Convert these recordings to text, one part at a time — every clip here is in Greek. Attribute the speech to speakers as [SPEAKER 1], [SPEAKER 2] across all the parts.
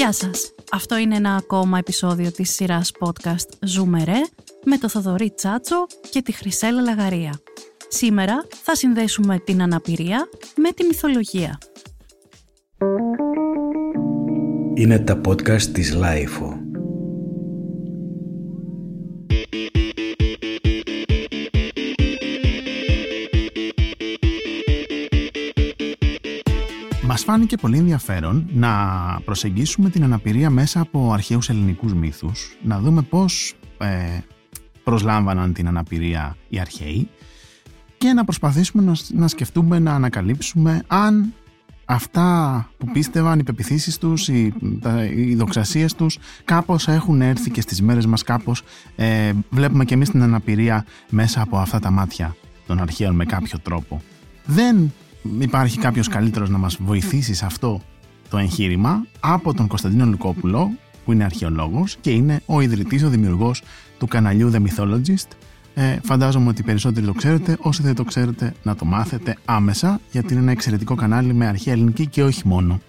[SPEAKER 1] Γεια σας! Αυτό είναι ένα ακόμα επεισόδιο της σειράς podcast «Ζούμε ρε» με το Θοδωρή Τσάτσο και τη Χρυσέλα Λαγαρία. Σήμερα θα συνδέσουμε την αναπηρία με τη μυθολογία.
[SPEAKER 2] Είναι τα podcast της LiFO.
[SPEAKER 3] Φάνηκε πολύ ενδιαφέρον να προσεγγίσουμε την αναπηρία μέσα από αρχαίους ελληνικούς μύθους, να δούμε πώς ε, προσλάμβαναν την αναπηρία οι αρχαίοι και να προσπαθήσουμε να, να σκεφτούμε, να ανακαλύψουμε αν αυτά που πίστευαν, οι πεπιθήσεις τους, οι, τα, οι δοξασίες τους κάπως έχουν έρθει και στις μέρες μας κάπως ε, βλέπουμε και εμείς την αναπηρία μέσα από αυτά τα μάτια των αρχαίων με κάποιο τρόπο. Δεν υπάρχει κάποιος καλύτερος να μας βοηθήσει σε αυτό το εγχείρημα από τον Κωνσταντίνο Λουκόπουλο που είναι αρχαιολόγος και είναι ο ιδρυτής, ο δημιουργός του καναλιού The Mythologist ε, φαντάζομαι ότι περισσότεροι το ξέρετε. Όσοι δεν το ξέρετε, να το μάθετε άμεσα, γιατί είναι ένα εξαιρετικό κανάλι με αρχαία ελληνική και όχι μόνο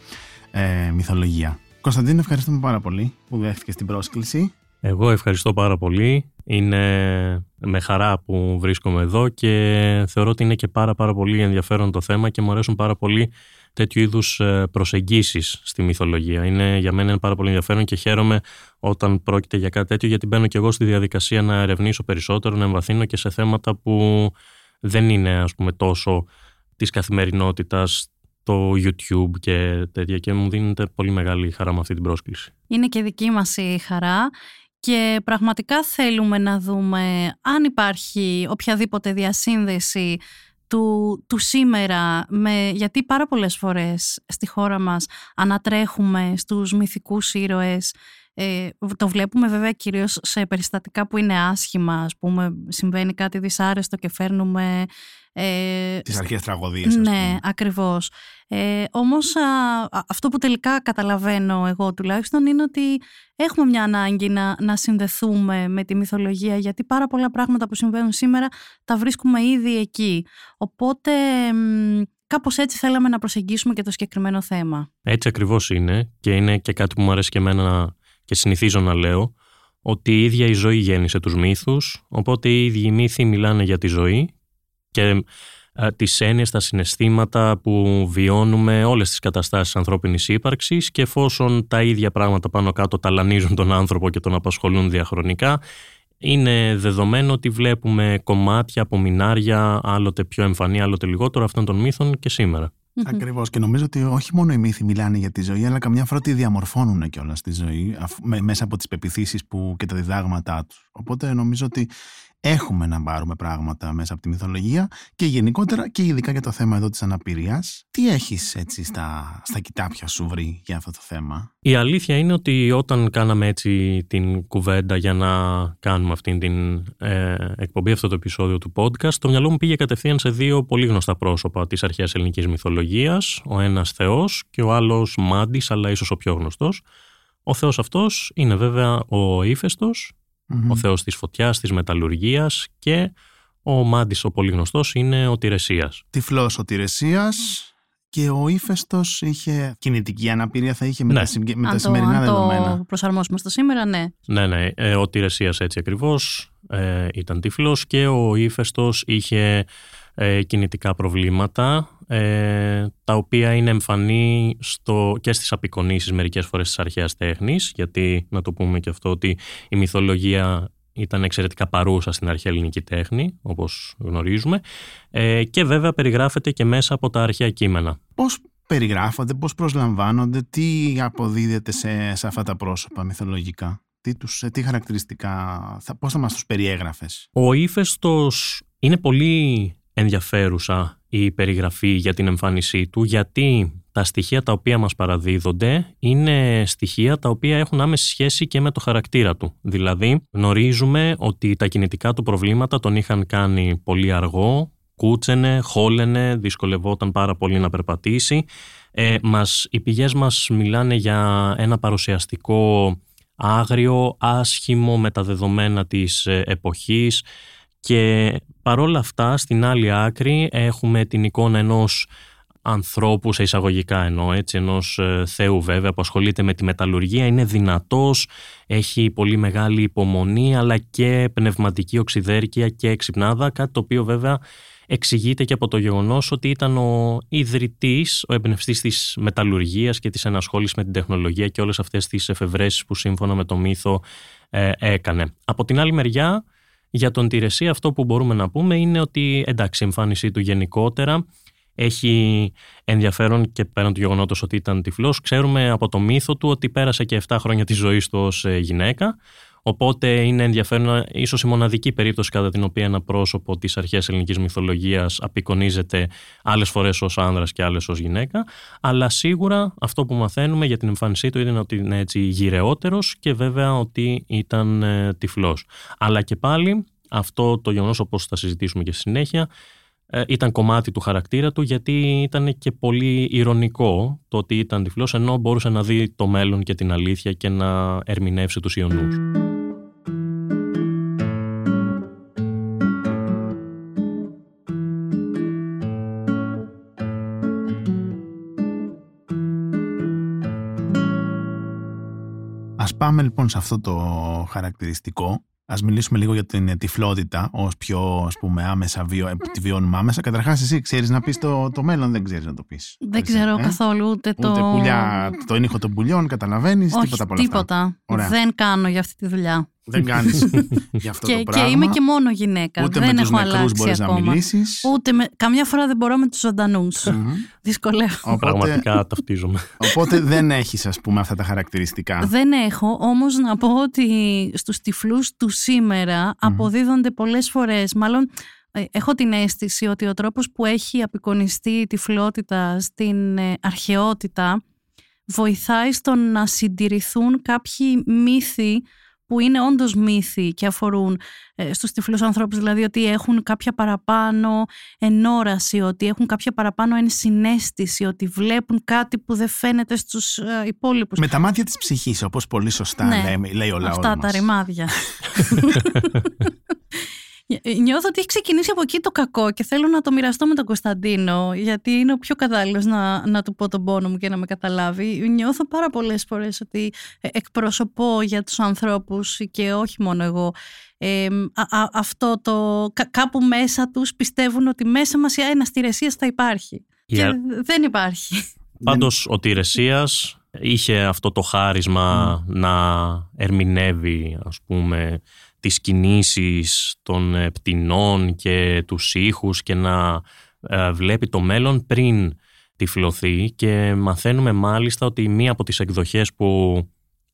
[SPEAKER 3] ε, μυθολογία. Κωνσταντίνο, ευχαριστούμε πάρα πολύ που δέχτηκες την πρόσκληση.
[SPEAKER 4] Εγώ ευχαριστώ πάρα πολύ. Είναι με χαρά που βρίσκομαι εδώ και θεωρώ ότι είναι και πάρα πάρα πολύ ενδιαφέρον το θέμα και μου αρέσουν πάρα πολύ τέτοιου είδους ε, προσεγγίσεις στη μυθολογία. Είναι για μένα πάρα πολύ ενδιαφέρον και χαίρομαι όταν πρόκειται για κάτι τέτοιο, γιατί μπαίνω και εγώ στη διαδικασία να ερευνήσω περισσότερο, να εμβαθύνω και σε θέματα που δεν είναι ας πούμε τόσο της καθημερινότητας το YouTube και τέτοια και μου δίνεται πολύ μεγάλη χαρά με αυτή την πρόσκληση.
[SPEAKER 1] Είναι και δική μας η χαρά και πραγματικά θέλουμε να δούμε αν υπάρχει οποιαδήποτε διασύνδεση του, του σήμερα, με, γιατί πάρα πολλές φορές στη χώρα μας ανατρέχουμε στους μυθικούς ήρωες. Ε, το βλέπουμε βέβαια κυρίως σε περιστατικά που είναι άσχημα, ας πούμε, συμβαίνει κάτι δυσάρεστο και φέρνουμε...
[SPEAKER 3] Ε, Τις αρχές τραγωδίες,
[SPEAKER 1] Ναι, ακριβώς. Ε, όμως αυτό που τελικά καταλαβαίνω εγώ τουλάχιστον είναι ότι έχουμε μια ανάγκη να, να συνδεθούμε με τη μυθολογία γιατί πάρα πολλά πράγματα που συμβαίνουν σήμερα τα βρίσκουμε ήδη εκεί. Οπότε κάπως έτσι θέλαμε να προσεγγίσουμε και το συγκεκριμένο θέμα.
[SPEAKER 4] Έτσι ακριβώς είναι και είναι και κάτι που μου αρέσει και εμένα και συνηθίζω να λέω ότι η ίδια η ζωή γέννησε τους μύθους, οπότε οι ίδιοι οι μύθοι μιλάνε για τη ζωή και ε, τις έννοιες, τα συναισθήματα που βιώνουμε, όλες τις καταστάσεις ανθρώπινης ύπαρξης και εφόσον τα ίδια πράγματα πάνω κάτω ταλανίζουν τον άνθρωπο και τον απασχολούν διαχρονικά, είναι δεδομένο ότι βλέπουμε κομμάτια, απομεινάρια, άλλοτε πιο εμφανή, άλλοτε λιγότερο αυτών των μύθων και σήμερα.
[SPEAKER 3] Ακριβώς. Και νομίζω ότι όχι μόνο οι μύθοι μιλάνε για τη ζωή, αλλά καμιά φορά τη διαμορφώνουν κιόλας τη ζωή μέσα από τις πεπιθήσεις και τα διδάγματά τους. Οπότε νομίζω ότι έχουμε να πάρουμε πράγματα μέσα από τη μυθολογία και γενικότερα και ειδικά για το θέμα εδώ της αναπηρίας. Τι έχεις έτσι στα, στα κοιτάπια σου βρει για αυτό το θέμα;
[SPEAKER 4] Η αλήθεια είναι ότι όταν κάναμε έτσι την κουβέντα για να κάνουμε αυτή την ε, εκπομπή, αυτό το επεισόδιο του podcast, το μυαλό μου πήγε κατευθείαν σε δύο πολύ γνωστά πρόσωπα της αρχαίας ελληνικής μυθολογίας, ο ένας θεός και ο άλλος μάντης, αλλά ίσως ο πιο γνωστός. Ο θεός αυτός είναι βέβαια ο ύφεστος ο θεός της φωτιάς, της μεταλλουργίας και ο Μάντης ο πολύ γνωστός είναι ο Τηρεσίας.
[SPEAKER 3] Τυφλός ο Τηρεσίας και ο ύφεστος είχε κινητική αναπηρία, θα είχε με, ναι. τα, με τα σημερινά
[SPEAKER 1] το,
[SPEAKER 3] δεδομένα.
[SPEAKER 1] Αν το προσαρμόσουμε στο σήμερα, ναι.
[SPEAKER 4] Ναι, ναι. Ε, ο Τηρεσίας έτσι ακριβώς ε, ήταν τυφλός και ο ύφεστος είχε ε, κινητικά προβλήματα ε, τα οποία είναι εμφανή στο, και στις απεικονίσεις μερικές φορές της αρχαίας τέχνης γιατί να το πούμε και αυτό ότι η μυθολογία ήταν εξαιρετικά παρούσα στην αρχαία ελληνική τέχνη όπως γνωρίζουμε ε, και βέβαια περιγράφεται και μέσα από τα αρχαία κείμενα.
[SPEAKER 3] Πώς περιγράφονται, πώς προσλαμβάνονται, τι αποδίδεται σε, σε αυτά τα πρόσωπα μυθολογικά; Τι, τους, τι χαρακτηριστικά, θα, πώς θα μας τους περιέγραφες;
[SPEAKER 4] Ο ύφεστος είναι πολύ ενδιαφέρουσα η περιγραφή για την εμφάνισή του γιατί τα στοιχεία τα οποία μας παραδίδονται είναι στοιχεία τα οποία έχουν άμεση σχέση και με το χαρακτήρα του. Δηλαδή γνωρίζουμε ότι τα κινητικά του προβλήματα τον είχαν κάνει πολύ αργό, κούτσενε, χόλενε, δυσκολευόταν πάρα πολύ να περπατήσει. Ε, μας, οι πηγές μας μιλάνε για ένα παρουσιαστικό άγριο, άσχημο με τα δεδομένα της ε, εποχής και παρόλα αυτά στην άλλη άκρη έχουμε την εικόνα ενός ανθρώπου σε εισαγωγικά εννοώ, έτσι, ενός ε, Θεού βέβαια που ασχολείται με τη μεταλλουργία, είναι δυνατός, έχει πολύ μεγάλη υπομονή αλλά και πνευματική οξυδέρκεια και εξυπνάδα, κάτι το οποίο βέβαια εξηγείται και από το γεγονός ότι ήταν ο ιδρυτής, ο εμπνευστής της μεταλλουργίας και της ενασχόλησης με την τεχνολογία και όλες αυτές τις εφευρέσεις που σύμφωνα με το μύθο ε, έκανε. Από την άλλη μεριά, για τον Τηρεσί αυτό που μπορούμε να πούμε είναι ότι εντάξει η εμφάνισή του γενικότερα έχει ενδιαφέρον και πέραν του γεγονότος ότι ήταν τυφλός. Ξέρουμε από το μύθο του ότι πέρασε και 7 χρόνια της ζωής του ως ε, γυναίκα. Οπότε είναι ενδιαφέρον, ίσως η μοναδική περίπτωση κατά την οποία ένα πρόσωπο της αρχαίας ελληνικής μυθολογίας απεικονίζεται άλλες φορές ως άνδρας και άλλες ως γυναίκα. Αλλά σίγουρα αυτό που μαθαίνουμε για την εμφάνισή του είναι ότι είναι έτσι γυρεότερος και βέβαια ότι ήταν ε, τυφλός. Αλλά και πάλι αυτό το γεγονός, όπως θα συζητήσουμε και στη συνέχεια, ε, ήταν κομμάτι του χαρακτήρα του γιατί ήταν και πολύ ηρωνικό το ότι ήταν τυφλός ενώ μπορούσε να δει το μέλλον και την αλήθεια και να ερμηνεύσει τους Ιωνούς.
[SPEAKER 3] Πάμε λοιπόν σε αυτό το χαρακτηριστικό Α μιλήσουμε λίγο για την τυφλότητα ως πιο ας πούμε, άμεσα βιο, ε, τη βιώνουμε άμεσα. Καταρχάς, εσύ ξέρεις να πεις το, το μέλλον, δεν ξέρεις να το πεις.
[SPEAKER 1] Δεν ξέρω ε; καθόλου ούτε το.
[SPEAKER 3] Ούτε πουλιά, το ήχο των πουλιών, καταλαβαίνεις. Τίποτα από
[SPEAKER 1] Τίποτα. Δεν κάνω για αυτή τη δουλειά.
[SPEAKER 3] Δεν κάνεις γι' αυτό
[SPEAKER 1] και,
[SPEAKER 3] το πράγμα.
[SPEAKER 1] Και είμαι και μόνο γυναίκα.
[SPEAKER 3] Ούτε
[SPEAKER 1] δεν
[SPEAKER 3] με
[SPEAKER 1] έχω αλλάξει
[SPEAKER 3] μπορείς
[SPEAKER 1] ακόμα.
[SPEAKER 3] να μιλήσεις.
[SPEAKER 1] Ούτε με... Καμιά φορά δεν μπορώ με τους ζωντανούς. Δυσκολεύω.
[SPEAKER 4] Πραγματικά ταυτίζομαι.
[SPEAKER 3] Οπότε δεν έχεις, ας πούμε, αυτά τα χαρακτηριστικά.
[SPEAKER 1] Δεν έχω, όμως να πω ότι στους τυφλούς του σήμερα αποδίδονται πολλές φορές. Μάλλον ε, έχω την αίσθηση ότι ο τρόπος που έχει απεικονιστεί η τυφλότητα στην ε, αρχαιότητα βοηθάει στο να συντηρηθούν κάποιοι μύθοι που είναι όντως μύθοι και αφορούν ε, στους τυφλούς ανθρώπους, δηλαδή ότι έχουν κάποια παραπάνω ενόραση, ότι έχουν κάποια παραπάνω ενσυναίσθηση, ότι βλέπουν κάτι που δεν φαίνεται στους ε, υπόλοιπους.
[SPEAKER 3] Με τα μάτια της ψυχής, όπως πολύ σωστά
[SPEAKER 1] Ναι,
[SPEAKER 3] λέει, λέει ο λαός
[SPEAKER 1] Αυτά
[SPEAKER 3] μας.
[SPEAKER 1] τα ρημάδια. Νιώθω ότι έχει ξεκινήσει από εκεί το κακό και θέλω να το μοιραστώ με τον Κωνσταντίνο, γιατί είναι ο πιο κατάλληλος να, να του πω τον πόνο μου και να με καταλάβει. Νιώθω πάρα πολλές φορές ότι ε, εκπροσωπώ για τους ανθρώπους και όχι μόνο εγώ. Ε, α, α, αυτό το κα- κάπου μέσα τους πιστεύουν ότι μέσα μας η αναστηρεσία θα υπάρχει. Και
[SPEAKER 4] Yeah.
[SPEAKER 1] δεν υπάρχει.
[SPEAKER 4] Πάντως ο Τηρεσίας είχε αυτό το χάρισμα να ερμηνεύει ας πούμε τις κινήσεις των ε, πτηνών και τους ήχους και να ε, βλέπει το μέλλον πριν τυφλωθεί και μαθαίνουμε μάλιστα ότι μία από τις εκδοχές που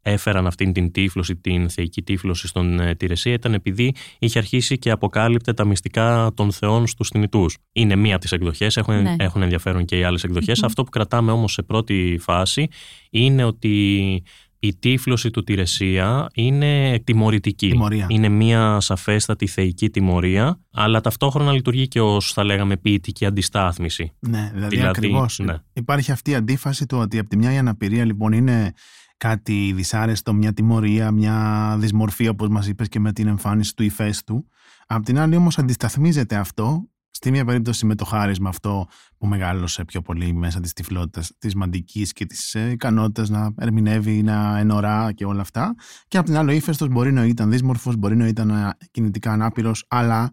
[SPEAKER 4] έφεραν αυτήν την τύφλωση, την θεϊκή τύφλωση στον ε, Τηρεσία ήταν επειδή είχε αρχίσει και αποκάλυπτε τα μυστικά των θεών στους θνητούς. Είναι μία από τις εκδοχές, έχουν,
[SPEAKER 1] Ναι.
[SPEAKER 4] έχουν ενδιαφέρον και οι άλλες εκδοχές. Αυτό που κρατάμε όμως σε πρώτη φάση είναι ότι η τύφλωση του Τηρεσία είναι τιμωρητική.
[SPEAKER 3] Τιμωρία.
[SPEAKER 4] Είναι μία σαφέστατη θεϊκή τιμωρία, αλλά ταυτόχρονα λειτουργεί και ως, θα λέγαμε, ποιητική αντιστάθμιση.
[SPEAKER 3] Ναι, δηλαδή,
[SPEAKER 4] Δηλαδή,
[SPEAKER 3] ακριβώς.
[SPEAKER 4] ναι.
[SPEAKER 3] Υπάρχει αυτή η αντίφαση του ότι από τη μια η αναπηρία λοιπόν είναι κάτι δυσάρεστο, μια τιμωρία, μια δυσμορφία όπως μας είπες και με την εμφάνιση του ηφαίστου. Απ' την άλλη όμως αντισταθμίζεται αυτό στη μία περίπτωση με το χάρισμα αυτό που μεγάλωσε πιο πολύ μέσα της τυφλότητας, της μαντικής και της ε, ικανότητας να ερμηνεύει, να ενωρά και όλα αυτά. Και απ' την άλλη ο ύφεστος μπορεί να ήταν δύσμορφος, μπορεί να ήταν ε, κινητικά ανάπηρος, αλλά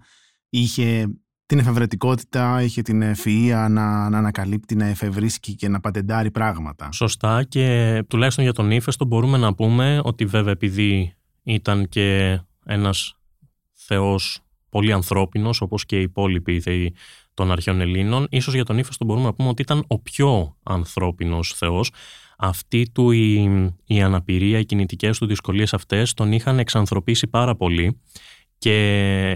[SPEAKER 3] είχε την εφευρετικότητα, είχε την ευφυΐα να, να ανακαλύπτει, να εφευρίσκει και να πατεντάρει πράγματα.
[SPEAKER 4] Σωστά και τουλάχιστον για τον ύφεστο μπορούμε να πούμε ότι βέβαια επειδή ήταν και ένας θεός πολύ ανθρώπινος όπως και οι υπόλοιποι θεοί των αρχαίων Ελλήνων. Ίσως για τον ύφεστο μπορούμε να πούμε ότι ήταν ο πιο ανθρώπινος θεός. Αυτή του η, η αναπηρία, οι κινητικές του δυσκολίες αυτές τον είχαν εξανθρωπίσει πάρα πολύ και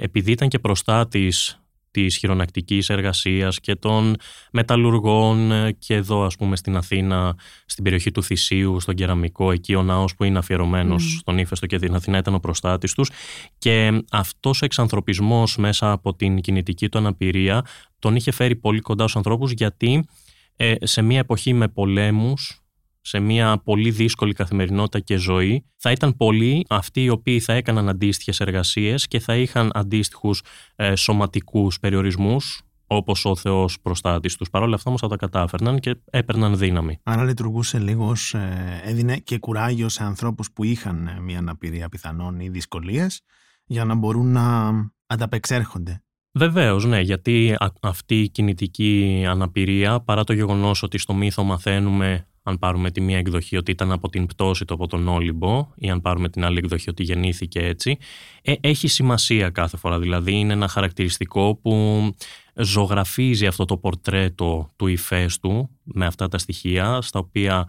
[SPEAKER 4] επειδή ήταν και προστάτης της χειρονακτικής εργασίας και των μεταλλουργών ε, και εδώ ας πούμε στην Αθήνα, στην περιοχή του Θησίου, στον Κεραμικό, εκεί ο ναός που είναι αφιερωμένος
[SPEAKER 1] Μμμ.
[SPEAKER 4] στον Ήφαιστο και την Αθήνα ήταν ο προστάτης τους και αυτός ο εξανθρωπισμός μέσα από την κινητική του αναπηρία τον είχε φέρει πολύ κοντά στους ανθρώπους γιατί ε, σε μια εποχή με πολέμους σε μια πολύ δύσκολη καθημερινότητα και ζωή, θα ήταν πολλοί αυτοί οι οποίοι θα έκαναν αντίστοιχες εργασίες και θα είχαν αντίστοιχους ε, σωματικούς περιορισμούς όπως ο Θεός προστάτης τους. Παρ' όλα αυτά όμως θα τα κατάφερναν και έπαιρναν δύναμη.
[SPEAKER 3] Άρα λειτουργούσε λίγο, ως, ε, έδινε και κουράγιο σε ανθρώπους που είχαν ε, μια αναπηρία πιθανόν ή δυσκολίες για να μπορούν να ανταπεξέρχονται.
[SPEAKER 4] Βεβαίως, ναι, γιατί αυτή η κινητική αναπηρία, παρά το γεγονός ότι στο μύθο μαθαίνουμε αν πάρουμε τη μία εκδοχή ότι ήταν από την πτώση του από τον Όλυμπο ή αν πάρουμε την άλλη εκδοχή ότι γεννήθηκε έτσι, ε, έχει σημασία κάθε φορά. Δηλαδή είναι ένα χαρακτηριστικό που ζωγραφίζει αυτό το πορτρέτο του ηφαίστου με αυτά τα στοιχεία στα οποία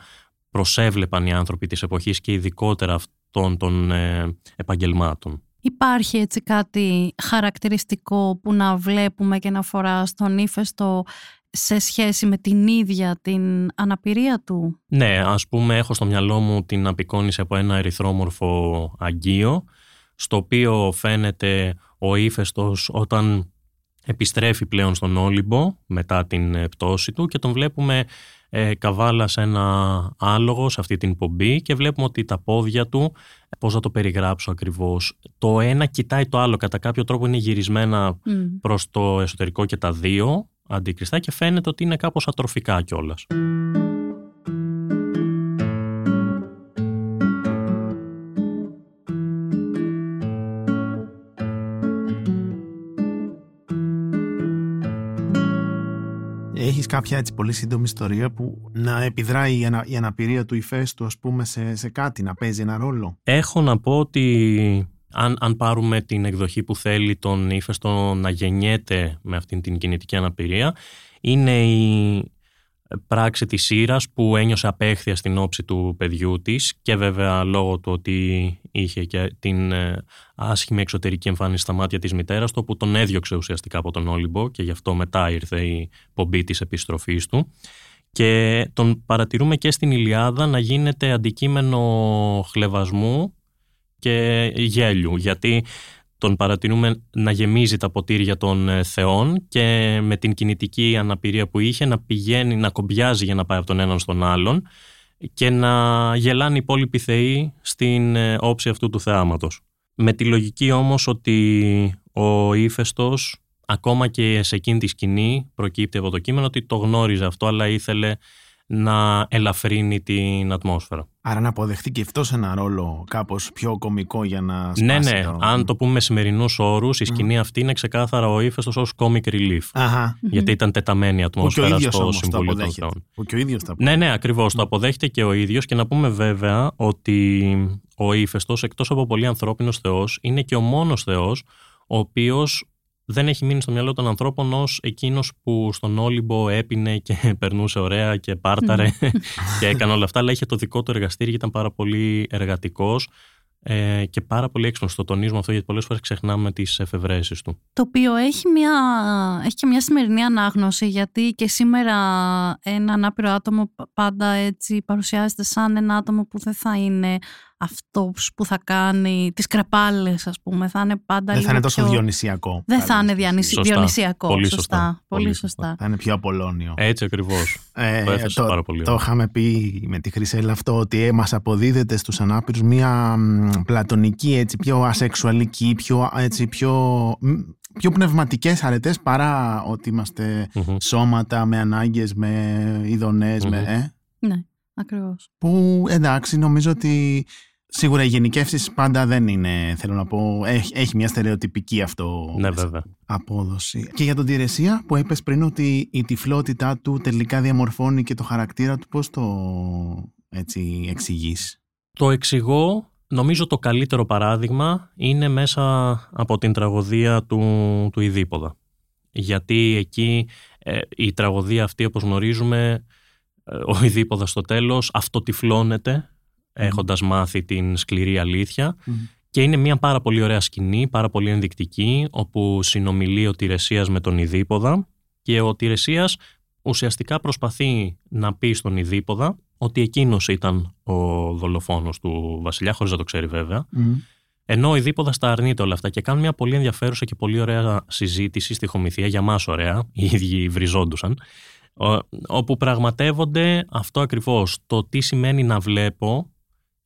[SPEAKER 4] προσέβλεπαν οι άνθρωποι της εποχής και ειδικότερα αυτών των ε, επαγγελμάτων.
[SPEAKER 1] Υπάρχει έτσι κάτι χαρακτηριστικό που να βλέπουμε και να φορά στον ύφεστο σε σχέση με την ίδια την αναπηρία του;
[SPEAKER 4] Ναι, ας πούμε έχω στο μυαλό μου την απεικόνιση από ένα ερυθρόμορφο αγγείο στο οποίο φαίνεται ο ύφεστος όταν επιστρέφει πλέον στον Όλυμπο μετά την ε, πτώση του και τον βλέπουμε ε, καβάλα σε ένα άλογο σε αυτή την πομπή και βλέπουμε ότι τα πόδια του, πώς θα το περιγράψω ακριβώς, το ένα κοιτάει το άλλο, κατά κάποιο τρόπο είναι γυρισμένα mm. προς το εσωτερικό και τα δύο αντικριστά και φαίνεται ότι είναι κάπως ατροφικά κιόλας.
[SPEAKER 3] Έχεις κάποια έτσι πολύ σύντομη ιστορία που να επιδράει η, ανα, η αναπηρία του ηφαίστου ας πούμε σε, σε κάτι, να παίζει ένα ρόλο;
[SPEAKER 4] Έχω να πω ότι αν, αν πάρουμε την εκδοχή που θέλει τον ύφεστο να γεννιέται με αυτήν την κινητική αναπηρία, είναι η πράξη της σύρας που ένιωσε απέχθεια στην όψη του παιδιού της και βέβαια λόγω του ότι είχε και την ε, άσχημη εξωτερική εμφάνιση στα μάτια της μητέρας του που τον έδιωξε ουσιαστικά από τον Όλυμπο και γι' αυτό μετά ήρθε η πομπή της επιστροφής του. Και τον παρατηρούμε και στην Ηλιάδα να γίνεται αντικείμενο χλεβασμού και γέλιου γιατί τον παρατηρούμε να γεμίζει τα ποτήρια των ε, θεών και με την κινητική αναπηρία που είχε να πηγαίνει, να κομπιάζει για να πάει από τον έναν στον άλλον και να γελάνε οι υπόλοιποι θεοί στην ε, όψη αυτού του θεάματος. Με τη λογική όμως ότι ο ύφεστος, ακόμα και σε εκείνη τη σκηνή προκύπτει από το κείμενο ότι το γνώριζε αυτό αλλά ήθελε να ελαφρύνει την ατμόσφαιρα.
[SPEAKER 3] Άρα να αποδεχτεί και αυτός ένα ρόλο κάπως πιο κομικό για να σπάσει
[SPEAKER 4] Ναι, ναι. Αν το πούμε με σημερινούς όρους, η σκηνή αυτή είναι ξεκάθαρα ο ύφεστος ως comic relief.
[SPEAKER 3] Αχα.
[SPEAKER 4] Γιατί ήταν τεταμένη η ατμόσφαιρα στο Συμβούλιο των Θεών.
[SPEAKER 3] Που και ο ίδιος τα
[SPEAKER 4] Ναι, ναι, ακριβώς. Το αποδέχεται και ο ίδιος. Και να πούμε βέβαια ότι ο ύφεστος, εκτός από πολύ ανθρώπινος Θεός, είναι και ο μόνος Θεός ο οποίος δεν έχει μείνει στο μυαλό των ανθρώπων ως εκείνος που στον Όλυμπο έπινε και περνούσε ωραία και πάρταρε και έκανε όλα αυτά. Αλλά είχε το δικό του εργαστήρι και ήταν πάρα πολύ εργατικός ε, και πάρα πολύ έξυπνος. Το τονίζουμε αυτό γιατί πολλές φορές ξεχνάμε τις εφευρέσεις του.
[SPEAKER 1] Το οποίο έχει, μια, έχει και μια σημερινή ανάγνωση γιατί και σήμερα ένα ανάπηρο άτομο πάντα έτσι παρουσιάζεται σαν ένα άτομο που δεν θα είναι αυτό που θα κάνει τις κρεπάλες ας πούμε θα είναι πάντα
[SPEAKER 3] δεν
[SPEAKER 1] θα
[SPEAKER 3] είναι τόσο διονυσιακό.
[SPEAKER 1] Δεν θα είναι διονυσιακό
[SPEAKER 4] διονυσιακό
[SPEAKER 1] πολύ σωστά, πολύ σωστά.
[SPEAKER 3] θα είναι πιο απολώνιο.
[SPEAKER 4] Έτσι ακριβώς.
[SPEAKER 3] Ε,
[SPEAKER 4] το έθεσε πάρα πολύ
[SPEAKER 3] το είχαμε πει με τη Χρυσέλα αυτό ότι μας αποδίδεται στους ανάπηρους μια πλατωνική έτσι πιο ασεξουαλική πιο, έτσι, πιο πιο πνευματικές αρετές παρά ότι σώματα με ανάγκες, με ειδονές, με... Ε;
[SPEAKER 1] Ναι. Ακριβώς.
[SPEAKER 3] Που εντάξει νομίζω ότι σίγουρα οι γενικεύσεις πάντα δεν είναι, θέλω να πω, έχει, έχει μια στερεοτυπική αυτό
[SPEAKER 4] ναι, βέβαια.
[SPEAKER 3] απόδοση. Και για τον Τηρεσία που είπες πριν ότι η τυφλότητά του τελικά διαμορφώνει και το χαρακτήρα του, πώς το έτσι εξηγείς;
[SPEAKER 4] Το εξηγώ Νομίζω το καλύτερο παράδειγμα είναι μέσα από την τραγωδία του, του Ιδίποδα. Γιατί εκεί ε, η τραγωδία αυτή όπως γνωρίζουμε ο Ιδίποδας στο τέλος αυτοτυφλώνεται έχοντας μάθει την σκληρή αλήθεια. Και είναι μια πάρα πολύ ωραία σκηνή, πάρα πολύ ενδεικτική όπου συνομιλεί ο Τηρεσίας με τον Ιδίποδα. Και ο Τηρεσίας ουσιαστικά προσπαθεί να πει στον Ιδίποδα ότι εκείνος ήταν ο δολοφόνος του βασιλιά, χωρίς να το ξέρει βέβαια. Ενώ ο Ιδίποδα τα αρνείται όλα αυτά και κάνουν μια πολύ ενδιαφέρουσα και πολύ ωραία συζήτηση στη Χομηθία, για μας ωραία, οι ίδιοι βριζόντουσαν, όπου πραγματεύονται αυτό ακριβώς, το τι σημαίνει να βλέπω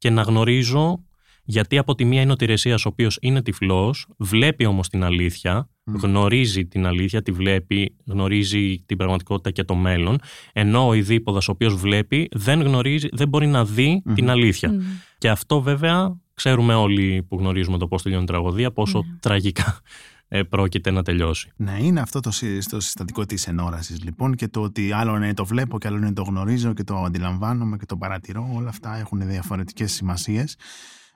[SPEAKER 4] και να γνωρίζω γιατί από τη μία είναι ο Τηρεσίας ο οποίος είναι τυφλός, βλέπει όμως την αλήθεια, Γνωρίζει την αλήθεια, τη βλέπει, γνωρίζει την πραγματικότητα και το μέλλον. Ενώ ο Ιδίποδας ο οποίος βλέπει δεν γνωρίζει, δεν μπορεί να δει την αλήθεια. Και αυτό βέβαια ξέρουμε όλοι που γνωρίζουμε το πώς τελειώνει η τραγωδία, πόσο τραγικά ε, πρόκειται να τελειώσει.
[SPEAKER 3] Ναι, είναι αυτό το, το συστατικό της ενόρασης λοιπόν και το ότι άλλο είναι το βλέπω και άλλο είναι το γνωρίζω και το αντιλαμβάνομαι και το παρατηρώ. Όλα αυτά έχουν διαφορετικές σημασίες.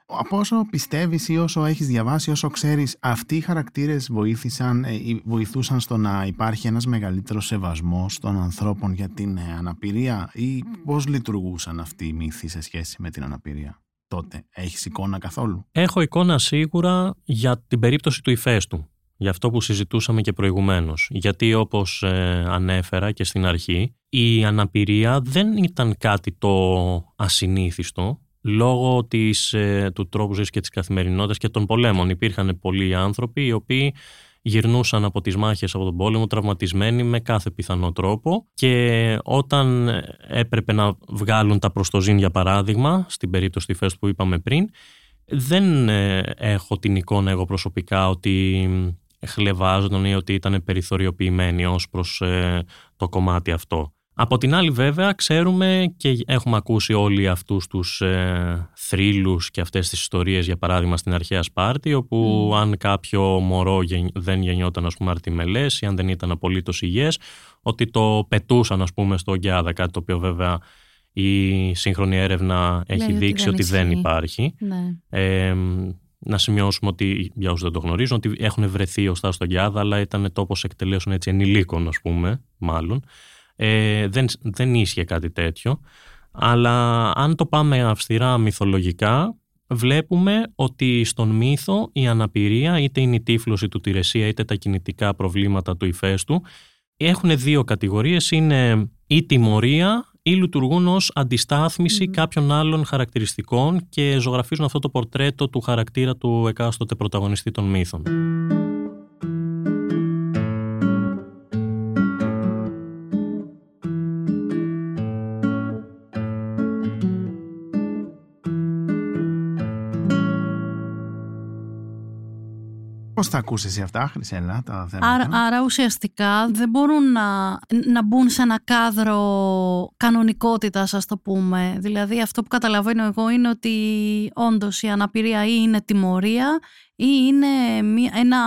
[SPEAKER 3] Από όσο πιστεύεις ή όσο έχεις διαβάσει, όσο ξέρεις, αυτοί οι χαρακτήρες βοήθησαν, ε, βοηθούσαν στο να υπάρχει ένας μεγαλύτερος σεβασμός των ανθρώπων για την ε, αναπηρία ή πώς λειτουργούσαν αυτοί οι μύθοι σε σχέση με την αναπηρία τότε; Έχεις εικόνα καθόλου;
[SPEAKER 4] Έχω εικόνα σίγουρα για την περίπτωση του ηφαίστου για αυτό που συζητούσαμε και προηγουμένως. Γιατί όπως ε, ανέφερα και στην αρχή, η αναπηρία δεν ήταν κάτι το ασυνήθιστο λόγω της, ε, του τρόπου ζωής και της καθημερινότητας και των πολέμων. Υπήρχαν πολλοί άνθρωποι οι οποίοι γυρνούσαν από τις μάχες από τον πόλεμο τραυματισμένοι με κάθε πιθανό τρόπο και όταν έπρεπε να βγάλουν τα προστοζήν για παράδειγμα, στην περίπτωση της που είπαμε πριν, δεν ε, έχω την εικόνα εγώ προσωπικά ότι χλεβάζονταν ή ότι ήταν περιθωριοποιημένοι ως προς ε, το κομμάτι αυτό. Από την άλλη βέβαια ξέρουμε και έχουμε ακούσει όλοι αυτούς τους ε, θρύλους και αυτές τις ιστορίες για παράδειγμα στην αρχαία Σπάρτη όπου αν κάποιο μωρό δεν γεννιόταν ας πούμε αρτιμελές ή αν δεν ήταν απολύτως υγιές ότι το πετούσαν ας πούμε στο Γκιάδα κάτι το οποίο βέβαια η σύγχρονη έρευνα έχει δείξει ότι δεν, υπάρχει.
[SPEAKER 1] Ναι.
[SPEAKER 4] Ε, να σημειώσουμε ότι, για όσους δεν το γνωρίζουν, ότι έχουν βρεθεί οστά στον Κιάδα, αλλά ήταν τόπος εκτελέσεων έτσι ενηλίκων, ας πούμε, μάλλον. Ε, δεν, δεν ίσχυε κάτι τέτοιο. Αλλά αν το πάμε αυστηρά μυθολογικά, βλέπουμε ότι στον μύθο η αναπηρία, είτε είναι η τύφλωση του τηρεσία, είτε τα κινητικά προβλήματα του ηφαίστου, έχουν δύο κατηγορίες, είναι η τιμωρία ή λειτουργούν ως αντιστάθμιση κάποιων άλλων χαρακτηριστικών και ζωγραφίζουν αυτό το πορτρέτο του χαρακτήρα του εκάστοτε πρωταγωνιστή των μύθων.
[SPEAKER 3] Πώς θα ακούσεις εσύ αυτά, Χρυσέλα, τα θέματα.
[SPEAKER 1] Άρα, άρα ουσιαστικά δεν μπορούν να, να μπουν σε ένα κάδρο κανονικότητας, ας το πούμε. Δηλαδή, αυτό που καταλαβαίνω εγώ είναι ότι όντως η αναπηρία ή είναι τιμωρία ή είναι μία, ένα.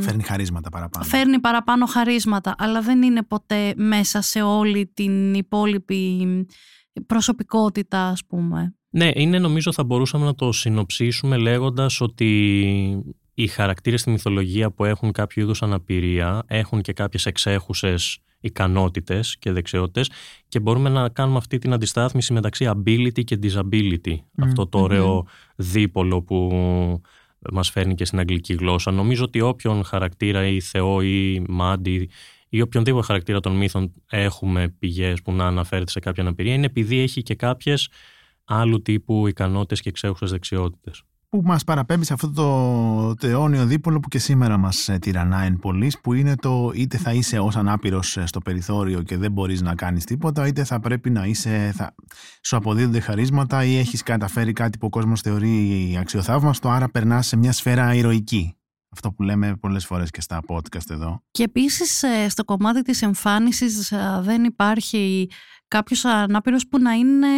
[SPEAKER 3] Φέρνει χαρίσματα παραπάνω.
[SPEAKER 1] Φέρνει παραπάνω χαρίσματα, αλλά δεν είναι ποτέ μέσα σε όλη την υπόλοιπη προσωπικότητα, ας πούμε.
[SPEAKER 4] Ναι, είναι νομίζω θα μπορούσαμε να το συνοψίσουμε λέγοντας ότι οι χαρακτήρες στη μυθολογία που έχουν κάποιο είδους αναπηρία έχουν και κάποιες εξέχουσες ικανότητες και δεξιότητες και μπορούμε να κάνουμε αυτή την αντιστάθμιση μεταξύ ability και disability. Αυτό το ωραίο δίπολο που μας φέρνει και στην αγγλική γλώσσα. Νομίζω ότι όποιον χαρακτήρα ή θεό ή μάντι ή οποιονδήποτε χαρακτήρα των μύθων έχουμε πηγές που να αναφέρεται σε κάποια αναπηρία είναι επειδή έχει και κάποιες άλλου τύπου ικανότητες και εξέχουσες δεξιότητες
[SPEAKER 3] που μας παραπέμπει σε αυτό το, το αιώνιο δίπολο που και σήμερα μας ε, τυραννάει εν πολλής, που είναι το είτε θα είσαι ως ανάπηρος ε, στο περιθώριο και δεν μπορείς να κάνεις τίποτα, είτε θα πρέπει να είσαι, θα, σου αποδίδονται χαρίσματα ή έχεις καταφέρει κάτι που ο κόσμος θεωρεί αξιοθαύμαστο, άρα περνάς σε μια σφαίρα ηρωική. Αυτό που λέμε πολλές φορές και στα podcast εδώ.
[SPEAKER 1] Και επίσης ε, στο κομμάτι της εμφάνισης δεν υπάρχει κάποιος ανάπηρος που να είναι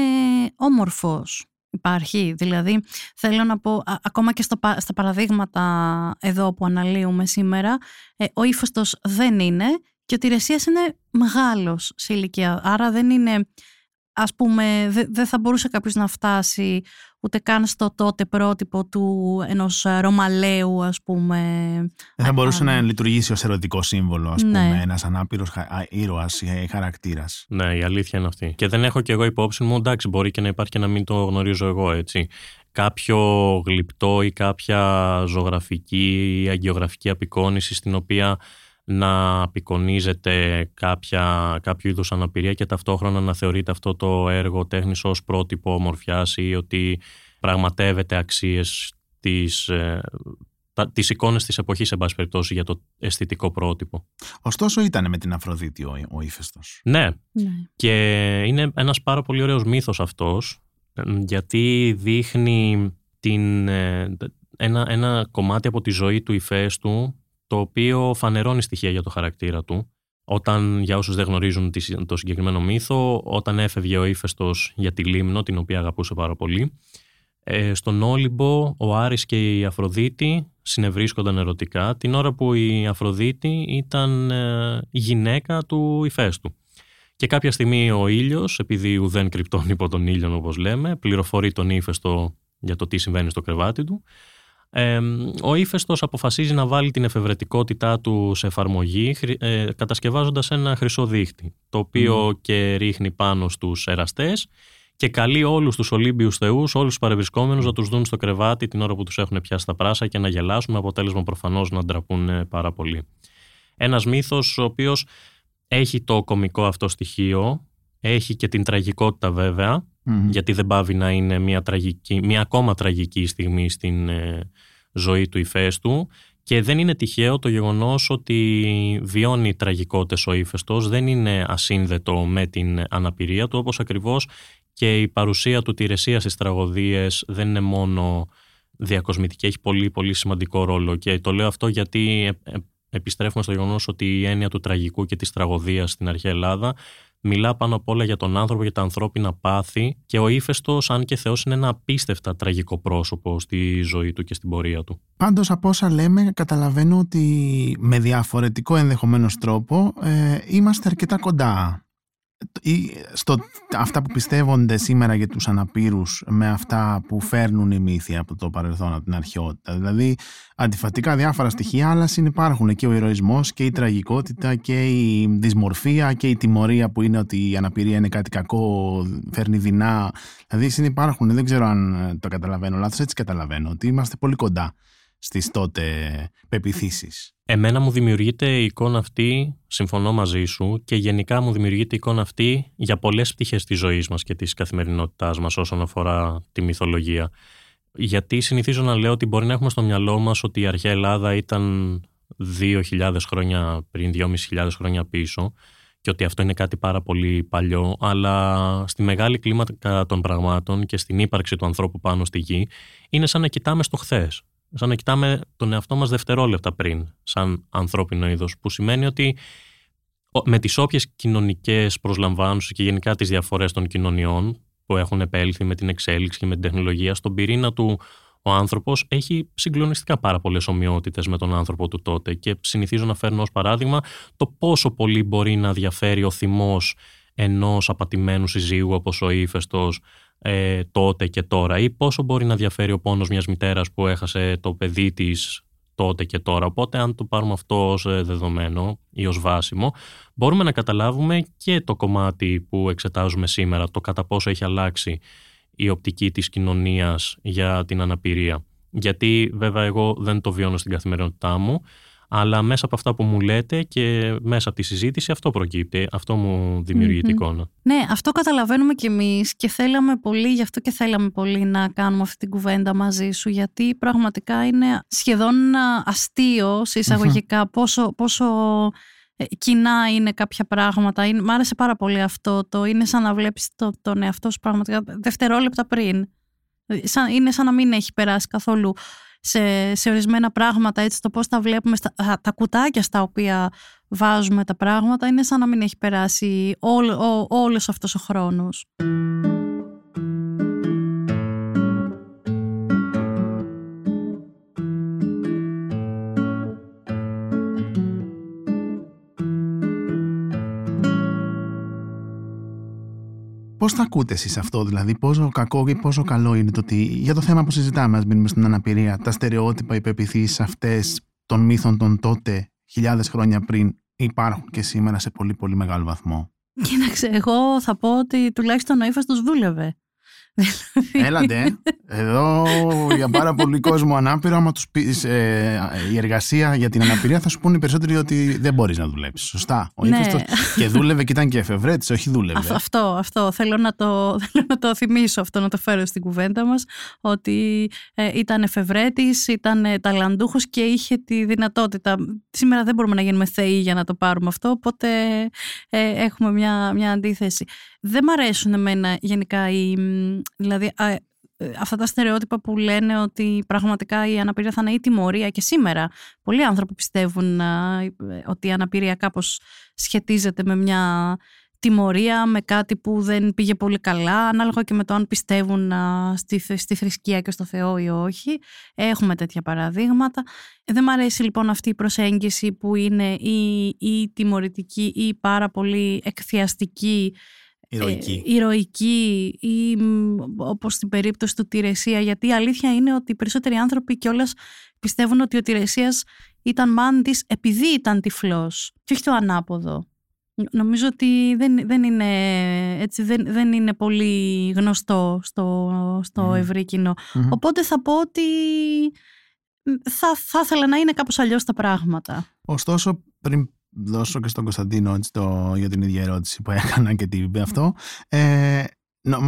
[SPEAKER 1] όμορφος υπάρχει. Δηλαδή, θέλω να πω, ακόμα και στο, στα παραδείγματα εδώ που αναλύουμε σήμερα, ε, ο ύφωστος δεν είναι και ο Τηρεσίας είναι μεγάλος σε ηλικία. Άρα δεν είναι, ας πούμε, δεν θα μπορούσε κάποιος να φτάσει ούτε καν στο τότε πρότυπο του ενός Ρωμαλαίου, ας πούμε.
[SPEAKER 3] Δεν θα μπορούσε να λειτουργήσει ως ερωτικό σύμβολο, ας ναι. πούμε, ένας ανάπηρος ήρωας ή χαρακτήρας.
[SPEAKER 4] Ναι, η αλήθεια είναι αυτή. Και δεν έχω κι εγώ υπόψη μου, εντάξει, μπορεί και να υπάρχει και να μην το γνωρίζω εγώ, έτσι. Κάποιο γλυπτό ή κάποια ζωγραφική ή αγγεωγραφική απεικόνηση στην οποία να απεικονίζεται κάποια, κάποιο είδους αναπηρία και ταυτόχρονα να θεωρείται αυτό το έργο τέχνης ως πρότυπο ομορφιάς ή ότι πραγματεύεται αξίες της, ε, τις εικόνες της εποχής σε πάση περιπτώσει για το αισθητικό πρότυπο.
[SPEAKER 3] Ωστόσο ήταν με την Αφροδίτη ο, ο ύφεστος.
[SPEAKER 4] Ναι. ναι. Και είναι ένας πάρα πολύ ωραίος μύθος αυτός γιατί δείχνει την, ε, ένα, ένα κομμάτι από τη ζωή του ηφαίστου το οποίο φανερώνει στοιχεία για το χαρακτήρα του. Όταν, για όσους δεν γνωρίζουν το συγκεκριμένο μύθο, όταν έφευγε ο ύφεστος για τη Λίμνο, την οποία αγαπούσε πάρα πολύ, ε, στον Όλυμπο ο Άρης και η Αφροδίτη συνευρίσκονταν ερωτικά την ώρα που η Αφροδίτη ήταν ε, γυναίκα του ηφαίστου. Και κάποια στιγμή ο ήλιος, επειδή ουδέν κρυπτών υπό τον ήλιο όπως λέμε, πληροφορεί τον ύφεστο για το τι συμβαίνει στο κρεβάτι του. Ε, ο ύφεστος αποφασίζει να βάλει την εφευρετικότητά του σε εφαρμογή ε, κατασκευάζοντας ένα χρυσό δίχτυ, το οποίο και ρίχνει πάνω στους εραστές και καλεί όλους τους Ολύμπιους Θεούς, όλους τους παρευρισκόμενους να τους δουν στο κρεβάτι την ώρα που τους έχουν πιάσει τα πράσα και να γελάσουν, με αποτέλεσμα προφανώς να ντραπούν ε, πάρα πολύ. Ένας μύθος ο οποίος έχει το κομικό αυτό στοιχείο, έχει και την τραγικότητα γιατί δεν πάβει να είναι μια, τραγική, μια ακόμα τραγική στιγμή στην ε, ζωή του ηφαίστου και δεν είναι τυχαίο το γεγονός ότι βιώνει τραγικότητες ο ύφεστος, δεν είναι ασύνδετο με την αναπηρία του, όπως ακριβώς και η παρουσία του τη ρεσία στις τραγωδίες δεν είναι μόνο διακοσμητική, έχει πολύ πολύ σημαντικό ρόλο. Και το λέω αυτό γιατί επιστρέφουμε στο γεγονός ότι η έννοια του τραγικού και της τραγωδίας στην αρχαία Ελλάδα μιλά πάνω απ' όλα για τον άνθρωπο, για τα ανθρώπινα πάθη και ο ύφεστος, αν και Θεός, είναι ένα απίστευτα τραγικό πρόσωπο στη ζωή του και στην πορεία του.
[SPEAKER 3] Πάντως από όσα λέμε καταλαβαίνω ότι με διαφορετικό ενδεχομένως τρόπο ε, είμαστε αρκετά κοντά στο, αυτά που πιστεύονται σήμερα για τους αναπήρους με αυτά που φέρνουν οι μύθοι από το παρελθόν, από την αρχαιότητα. Δηλαδή, αντιφατικά διάφορα στοιχεία, αλλά συνυπάρχουν και ο ηρωισμός και η τραγικότητα και η δυσμορφία και η τιμωρία που είναι ότι η αναπηρία είναι κάτι κακό, φέρνει δεινά. Δηλαδή, συνυπάρχουν, δεν ξέρω αν το καταλαβαίνω λάθος, έτσι καταλαβαίνω, ότι είμαστε πολύ κοντά στις τότε πεπιθήσεις.
[SPEAKER 4] Εμένα μου δημιουργείται η εικόνα αυτή, συμφωνώ μαζί σου, και γενικά μου δημιουργείται η εικόνα αυτή για πολλές πτυχές της ζωής μας και της καθημερινότητάς μας όσον αφορά τη μυθολογία. Γιατί συνηθίζω να λέω ότι μπορεί να έχουμε στο μυαλό μας ότι η αρχαία Ελλάδα ήταν 2.000 χρόνια πριν, 2.500 χρόνια πίσω και ότι αυτό είναι κάτι πάρα πολύ παλιό, αλλά στη μεγάλη κλίμακα των πραγμάτων και στην ύπαρξη του ανθρώπου πάνω στη γη είναι σαν να κοιτάμε στο χθες σαν να κοιτάμε τον εαυτό μας δευτερόλεπτα πριν, σαν ανθρώπινο είδος, που σημαίνει ότι με τις όποιες κοινωνικές προσλαμβάνουσες και γενικά τις διαφορές των κοινωνιών που έχουν επέλθει με την εξέλιξη και με την τεχνολογία, στον πυρήνα του ο άνθρωπος έχει συγκλονιστικά πάρα πολλές ομοιότητες με τον άνθρωπο του τότε και συνηθίζω να φέρνω ως παράδειγμα το πόσο πολύ μπορεί να διαφέρει ο θυμός ενός απατημένου συζύγου όπως ο ύφεστος ε, τότε και τώρα ή πόσο μπορεί να διαφέρει ο πόνος μιας μητέρας που έχασε το παιδί της τότε και τώρα. Οπότε αν το πάρουμε αυτό ως ε, δεδομένο ή ως βάσιμο, μπορούμε να καταλάβουμε και το κομμάτι που εξετάζουμε σήμερα, το κατά πόσο έχει αλλάξει η οπτική της κοινωνίας για την αναπηρία. Γιατί βέβαια εγώ δεν το βιώνω στην καθημερινότητά μου, αλλά μέσα από αυτά που μου λέτε και μέσα από τη συζήτηση αυτό προκύπτει, αυτό μου δημιουργεί την εικόνα.
[SPEAKER 1] Ναι, αυτό καταλαβαίνουμε κι εμείς και θέλαμε πολύ, γι' αυτό και θέλαμε πολύ να κάνουμε αυτή την κουβέντα μαζί σου, γιατί πραγματικά είναι σχεδόν αστείο, σε εισαγωγικά, πόσο, πόσο ε, κοινά είναι κάποια πράγματα. Είναι, μ' άρεσε πάρα πολύ αυτό. Το είναι σαν να βλέπεις το, τον εαυτό σου πραγματικά δευτερόλεπτα πριν. Ε, είναι σαν να μην έχει περάσει καθόλου σε, σε ορισμένα πράγματα, έτσι το πώς τα βλέπουμε, στα, τα κουτάκια στα οποία βάζουμε τα πράγματα, είναι σαν να μην έχει περάσει ό, ό, όλος αυτός ο χρόνος.
[SPEAKER 3] Πώς θα ακούτε εσείς αυτό, δηλαδή, πόσο κακό ή πόσο καλό είναι το ότι για το θέμα που συζητάμε, ας μείνουμε στην αναπηρία, τα στερεότυπα, οι πεπιθήσει αυτές των μύθων των τότε χιλιάδες χρόνια πριν υπάρχουν και σήμερα σε πολύ πολύ μεγάλο βαθμό;
[SPEAKER 1] Κοίταξε, εγώ θα πω ότι τουλάχιστον ο ύφαστος δούλευε.
[SPEAKER 3] Έλατε. Εδώ για πάρα πολύ κόσμο ανάπηρο, άμα τους πεις ε, η εργασία για την αναπηρία, θα σου πούνε οι περισσότεροι ότι δεν μπορείς να δουλέψεις. Σωστά. Ο ναι. και δούλευε και ήταν και εφευρέτης, όχι δούλευε.
[SPEAKER 1] αυτό, αυτό. Θέλω να, το, θέλω να το θυμίσω αυτό, να το φέρω στην κουβέντα μας. Ότι ε, ήταν εφευρέτης, ήταν ε, ταλαντούχος και είχε τη δυνατότητα. Σήμερα δεν μπορούμε να γίνουμε θεοί για να το πάρουμε αυτό, οπότε ε, έχουμε μια, μια αντίθεση. Δεν μ' αρέσουν εμένα γενικά οι. Δηλαδή, αυτά τα στερεότυπα που λένε ότι πραγματικά η αναπηρία θα είναι η τιμωρία και σήμερα πολλοί άνθρωποι πιστεύουν ότι η αναπηρία κάπως σχετίζεται με μια τιμωρία, με κάτι που δεν πήγε πολύ καλά, ανάλογα και με το αν πιστεύουν στη, στη θρησκεία και στο Θεό ή όχι. Έχουμε τέτοια παραδείγματα. Δεν μου αρέσει λοιπόν αυτή η προσέγγιση που είναι ή, ή τιμωρητική ή πάρα πολύ εκθιαστική
[SPEAKER 3] Ηρωική.
[SPEAKER 1] Ε, ηρωική ή όπως στην περίπτωση του Τηρεσία γιατί η αλήθεια είναι ότι οι περισσότεροι άνθρωποι κιόλας πιστεύουν ότι ο Τηρεσίας ήταν μάντης επειδή ήταν τυφλός και όχι το ανάποδο. Νομίζω ότι δεν, δεν, είναι, έτσι, δεν, δεν είναι πολύ γνωστό στο, στο mm. ευρύ Οπότε θα πω ότι θα, θα ήθελα να είναι κάπως αλλιώς τα πράγματα.
[SPEAKER 3] Ωστόσο, πριν δώσω και στον Κωνσταντίνο έτσι, το, για την ίδια ερώτηση που έκανα και τι είπε αυτό, ε,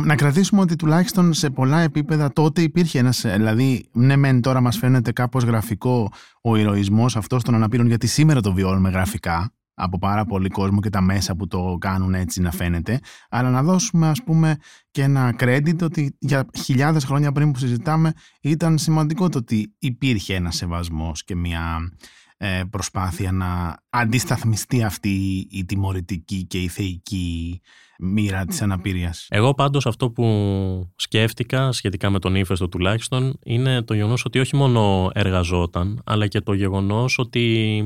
[SPEAKER 3] να κρατήσουμε ότι τουλάχιστον σε πολλά επίπεδα τότε υπήρχε ένας, δηλαδή ναι μεν τώρα μας φαίνεται κάπως γραφικό ο ηρωισμός αυτός των αναπήρων γιατί σήμερα το βιώνουμε γραφικά από πάρα πολύ κόσμο και τα μέσα που το κάνουν έτσι να φαίνεται, αλλά να δώσουμε ας πούμε και ένα credit ότι για χιλιάδες χρόνια πριν που συζητάμε ήταν σημαντικό το ότι υπήρχε ένας σεβασμός και μια ε, προσπάθεια να αντισταθμιστεί αυτή η τιμωρητική και η θεϊκή μοίρα της αναπηρίας.
[SPEAKER 4] Εγώ πάντως αυτό που σκέφτηκα σχετικά με τον ύφεστο τουλάχιστον είναι το γεγονός ότι όχι μόνο εργαζόταν αλλά και το γεγονός ότι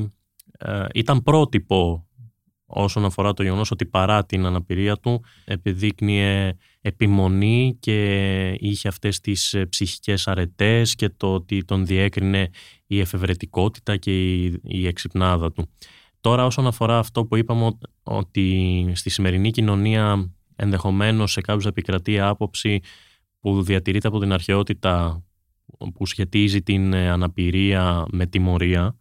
[SPEAKER 4] ε, ήταν πρότυπο όσον αφορά το γεγονός ότι παρά την αναπηρία του επιδείκνυε επιμονή και είχε αυτές τις ε, ψυχικές αρετές και το ότι τον διέκρινε η εφευρετικότητα και η, η εξυπνάδα του. Τώρα όσον αφορά αυτό που είπαμε ότι στη σημερινή κοινωνία ενδεχομένως σε κάποιους επικρατεί άποψη που διατηρείται από την αρχαιότητα που σχετίζει την ε, αναπηρία με τιμωρία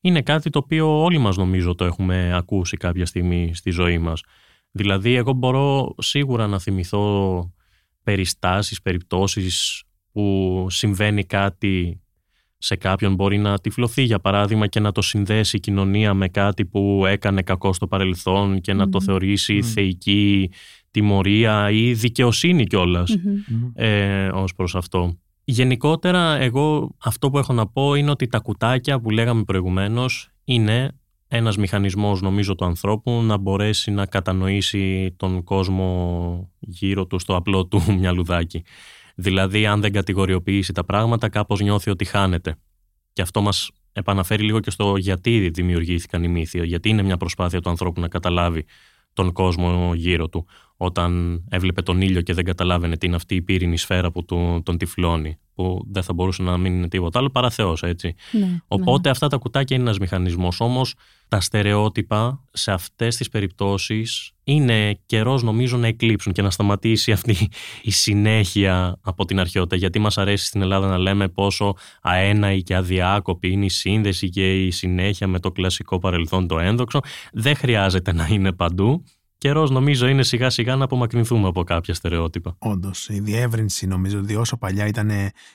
[SPEAKER 4] είναι κάτι το οποίο όλοι μας νομίζω το έχουμε ακούσει κάποια στιγμή στη ζωή μας. Δηλαδή εγώ μπορώ σίγουρα να θυμηθώ περιστάσεις, περιπτώσεις που συμβαίνει κάτι σε κάποιον μπορεί να τυφλωθεί για παράδειγμα και να το συνδέσει η κοινωνία με κάτι που έκανε κακό στο παρελθόν και να το θεωρήσει θεϊκή τιμωρία ή δικαιοσύνη κιόλας mm-hmm. ε, ως προς αυτό. Γενικότερα, εγώ αυτό που έχω να πω είναι ότι τα κουτάκια που λέγαμε προηγουμένως είναι ένας μηχανισμός νομίζω του ανθρώπου να μπορέσει να κατανοήσει τον κόσμο γύρω του στο απλό του μυαλουδάκι. Δηλαδή αν δεν κατηγοριοποιήσει τα πράγματα κάπως νιώθει ότι χάνεται. Και αυτό μας επαναφέρει λίγο και στο γιατί δημιουργήθηκαν οι μύθοι, γιατί είναι μια προσπάθεια του ανθρώπου να καταλάβει τον κόσμο γύρω του όταν έβλεπε τον ήλιο και δεν καταλάβαινε τι είναι αυτή η πύρινη σφαίρα που του, τον τυφλώνει που δεν θα μπορούσε να μην είναι τίποτα άλλο παρά Θεός, έτσι. Ναι, Οπότε ναι. αυτά τα κουτάκια είναι ένας μηχανισμός. Όμως τα στερεότυπα σε αυτές τις περιπτώσεις είναι καιρός νομίζω να εκλείψουν και να σταματήσει αυτή η συνέχεια από την αρχαιότητα. Γιατί μας αρέσει στην Ελλάδα να λέμε πόσο αέναη και αδιάκοπη είναι η σύνδεση και η συνέχεια με το κλασικό παρελθόν το ένδοξο. Δεν χρειάζεται να είναι παντού καιρός νομίζω είναι σιγά σιγά να απομακρυνθούμε από κάποια στερεότυπα.
[SPEAKER 3] Όντως, η διεύρυνση νομίζω ότι όσο παλιά ήταν,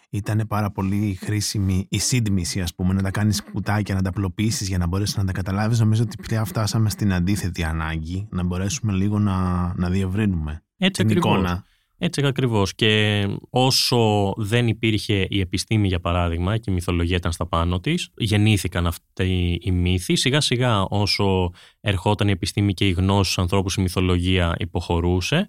[SPEAKER 3] ήταν πάρα πολύ χρήσιμη η σύντμηση, ας πούμε, να τα κάνεις κουτάκια, να τα απλοποιήσεις για να μπορέσεις να τα καταλάβεις. Νομίζω ότι πια φτάσαμε στην αντίθετη ανάγκη να μπορέσουμε λίγο να, να διευρύνουμε
[SPEAKER 4] Έτσι την εικόνα. Έτσι ακριβώς. Και όσο δεν υπήρχε η επιστήμη για παράδειγμα και η μυθολογία ήταν στα πάνω της γεννήθηκαν αυτοί οι μύθοι. Σιγά σιγά όσο ερχόταν η επιστήμη και η γνώση στους ανθρώπους η μυθολογία υποχωρούσε.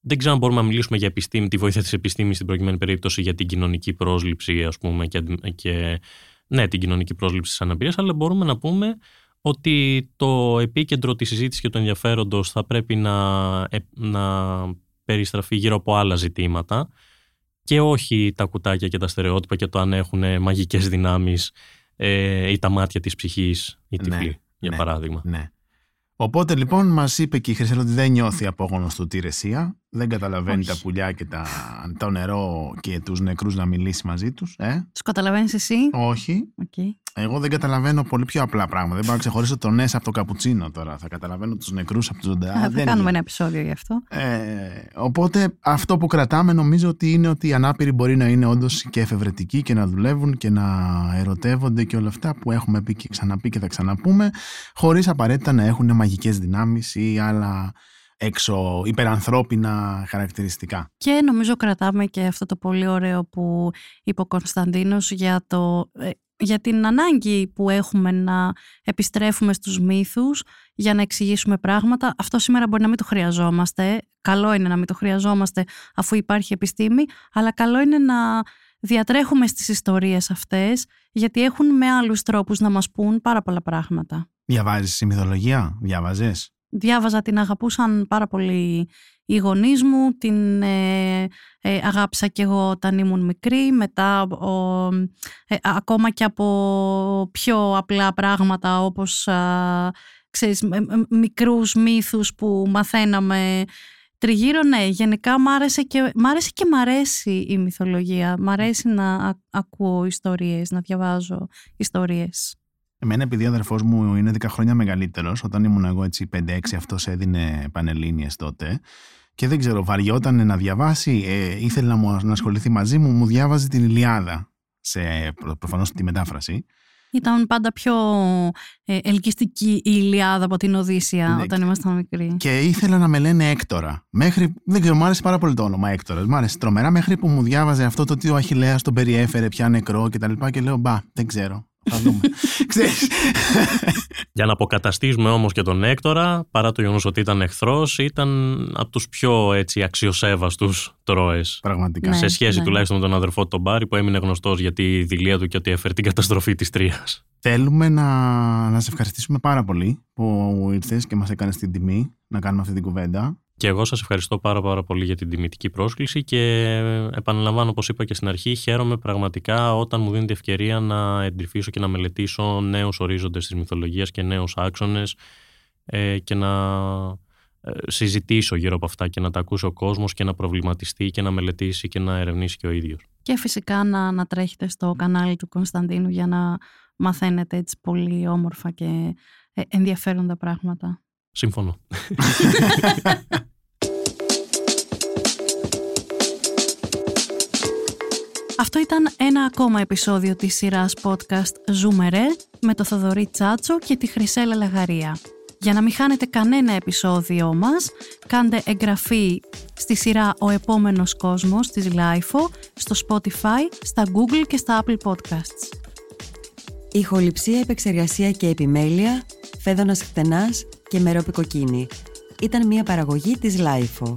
[SPEAKER 4] Δεν ξέρω αν μπορούμε να μιλήσουμε για επιστήμη, τη βοήθεια της επιστήμης στην προκειμένη περίπτωση για την κοινωνική πρόσληψη ας πούμε και, και ναι, την κοινωνική πρόσληψη της αναπηρίας αλλά μπορούμε να πούμε ότι το επίκεντρο της συζήτησης και του ενδιαφέροντος θα πρέπει να, ε, να περιστραφεί γύρω από άλλα ζητήματα και όχι τα κουτάκια και τα στερεότυπα και το αν έχουν μαγικές δυνάμεις ε, ή τα μάτια της ψυχής ή τυφλή, ναι, για
[SPEAKER 3] ναι,
[SPEAKER 4] παράδειγμα.
[SPEAKER 3] Ναι. Οπότε λοιπόν μας είπε και η Χρυσέλα ότι δεν νιώθει απόγονος του τη ρεσία, δεν καταλαβαίνει τα πουλιά και τα, το νερό και τους νεκρούς να μιλήσει μαζί τους. Ε;
[SPEAKER 1] Τους καταλαβαίνεις εσύ;
[SPEAKER 3] Όχι.
[SPEAKER 1] Okay.
[SPEAKER 3] Εγώ δεν καταλαβαίνω πολύ πιο απλά πράγματα. Δεν μπορώ να ξεχωρίσω τον Νέσ από το καπουτσίνο τώρα. Θα καταλαβαίνω τους νεκρούς από τους ζωντανού.
[SPEAKER 1] Θα κάνουμε ένα επεισόδιο γι' αυτό.
[SPEAKER 3] Ε, οπότε αυτό που κρατάμε νομίζω ότι είναι ότι οι ανάπηροι μπορεί να είναι όντως και εφευρετικοί και να δουλεύουν και να ερωτεύονται και όλα αυτά που έχουμε πει και ξαναπεί και θα ξαναπούμε, χωρίς απαραίτητα να έχουν μαγικές δυνάμεις ή άλλα έξω υπερανθρώπινα χαρακτηριστικά.
[SPEAKER 1] Και νομίζω κρατάμε και αυτό το πολύ ωραίο που είπε ο Κωνσταντίνος για, το, ε, για την ανάγκη που έχουμε να επιστρέφουμε στους μύθους για να εξηγήσουμε πράγματα. Αυτό σήμερα μπορεί να μην το χρειαζόμαστε. Καλό είναι να μην το χρειαζόμαστε αφού υπάρχει επιστήμη, αλλά καλό είναι να διατρέχουμε στις ιστορίες αυτές γιατί έχουν με άλλους τρόπους να μας πούν πάρα πολλά πράγματα.
[SPEAKER 3] Διαβάζεις η μυθολογία, διάβαζες;
[SPEAKER 1] Διάβαζα, την αγαπούσαν πάρα πολύ οι γονείς μου, την ε, ε, αγάπησα κι εγώ όταν ήμουν μικρή, μετά ο, ε, ακόμα και από πιο απλά πράγματα όπως α, ξέρεις, μικρούς μύθους που μαθαίναμε Τριγύρω, ναι, γενικά μ' άρεσε και μ' άρεσε, και μ αρέσει η μυθολογία. Μ' αρέσει να ακούω ιστορίες, να διαβάζω ιστορίες.
[SPEAKER 3] Εμένα επειδή ο αδερφός μου είναι 10 χρόνια μεγαλύτερος, όταν ήμουν εγώ έτσι 5-6 αυτός έδινε πανελλήνιες τότε και δεν ξέρω, βαριόταν να διαβάσει, ε, ήθελε να, μου, να ασχοληθεί μαζί μου, μου διάβαζε την Ιλιάδα σε προφανώς τη μετάφραση
[SPEAKER 1] ήταν πάντα πιο ε, ελκυστική η Ιλιάδα από την Οδύσσια ναι. όταν ήμασταν μικροί.
[SPEAKER 3] Και ήθελα να με λένε Έκτορα. Μέχρι, δεν ξέρω, μου άρεσε πάρα πολύ το όνομα Έκτορας. Μου άρεσε τρομερά μέχρι που μου διάβαζε αυτό το ότι ο Αχηλέα τον περιέφερε πια νεκρό κτλ. Και, και λέω, μπα, δεν ξέρω. Θα δούμε.
[SPEAKER 4] Για να αποκαταστήσουμε όμως και τον Έκτορα, παρά το γεγονός ότι ήταν εχθρός, ήταν από τους πιο έτσι, αξιοσέβαστους Τρόες.
[SPEAKER 3] Πραγματικά.
[SPEAKER 4] σε ναι, σχέση ναι. τουλάχιστον με τον αδερφό του τον Μπάρι που έμεινε γνωστός για τη δηλία του και ότι έφερε την καταστροφή της Τρίας.
[SPEAKER 3] Θέλουμε να, να σε ευχαριστήσουμε πάρα πολύ που ήρθες και μας έκανες την τιμή να κάνουμε αυτή την κουβέντα.
[SPEAKER 4] Και εγώ σας ευχαριστώ πάρα πάρα πολύ για την τιμητική πρόσκληση και επαναλαμβάνω όπως είπα και στην αρχή χαίρομαι πραγματικά όταν μου δίνει τη ευκαιρία να εντρυφήσω και να μελετήσω νέους ορίζοντες της μυθολογίας και νέους άξονες ε, και να ε, συζητήσω γύρω από αυτά και να τα ακούσει ο κόσμος και να προβληματιστεί και να μελετήσει και να ερευνήσει και ο ίδιος.
[SPEAKER 1] Και φυσικά να, να τρέχετε στο κανάλι του Κωνσταντίνου για να μαθαίνετε έτσι πολύ όμορφα και ε, ενδιαφέροντα πράγματα.
[SPEAKER 4] Σύμφωνο.
[SPEAKER 1] Αυτό ήταν ένα ακόμα επεισόδιο της σειράς podcast «Ζούμερε» με το Θοδωρή Τσάτσο και τη Χρυσέλα Λαγαρία. Για να μην χάνετε κανένα επεισόδιο μας, κάντε εγγραφή στη σειρά «Ο επόμενος κόσμος» της Lifeo, στο Spotify, στα Google και στα Apple Podcasts.
[SPEAKER 5] Ηχοληψία, επεξεργασία και επιμέλεια, φέδωνας χτενάς και μερόπη κοκκίνη. Ήταν μια παραγωγή της Lifeo.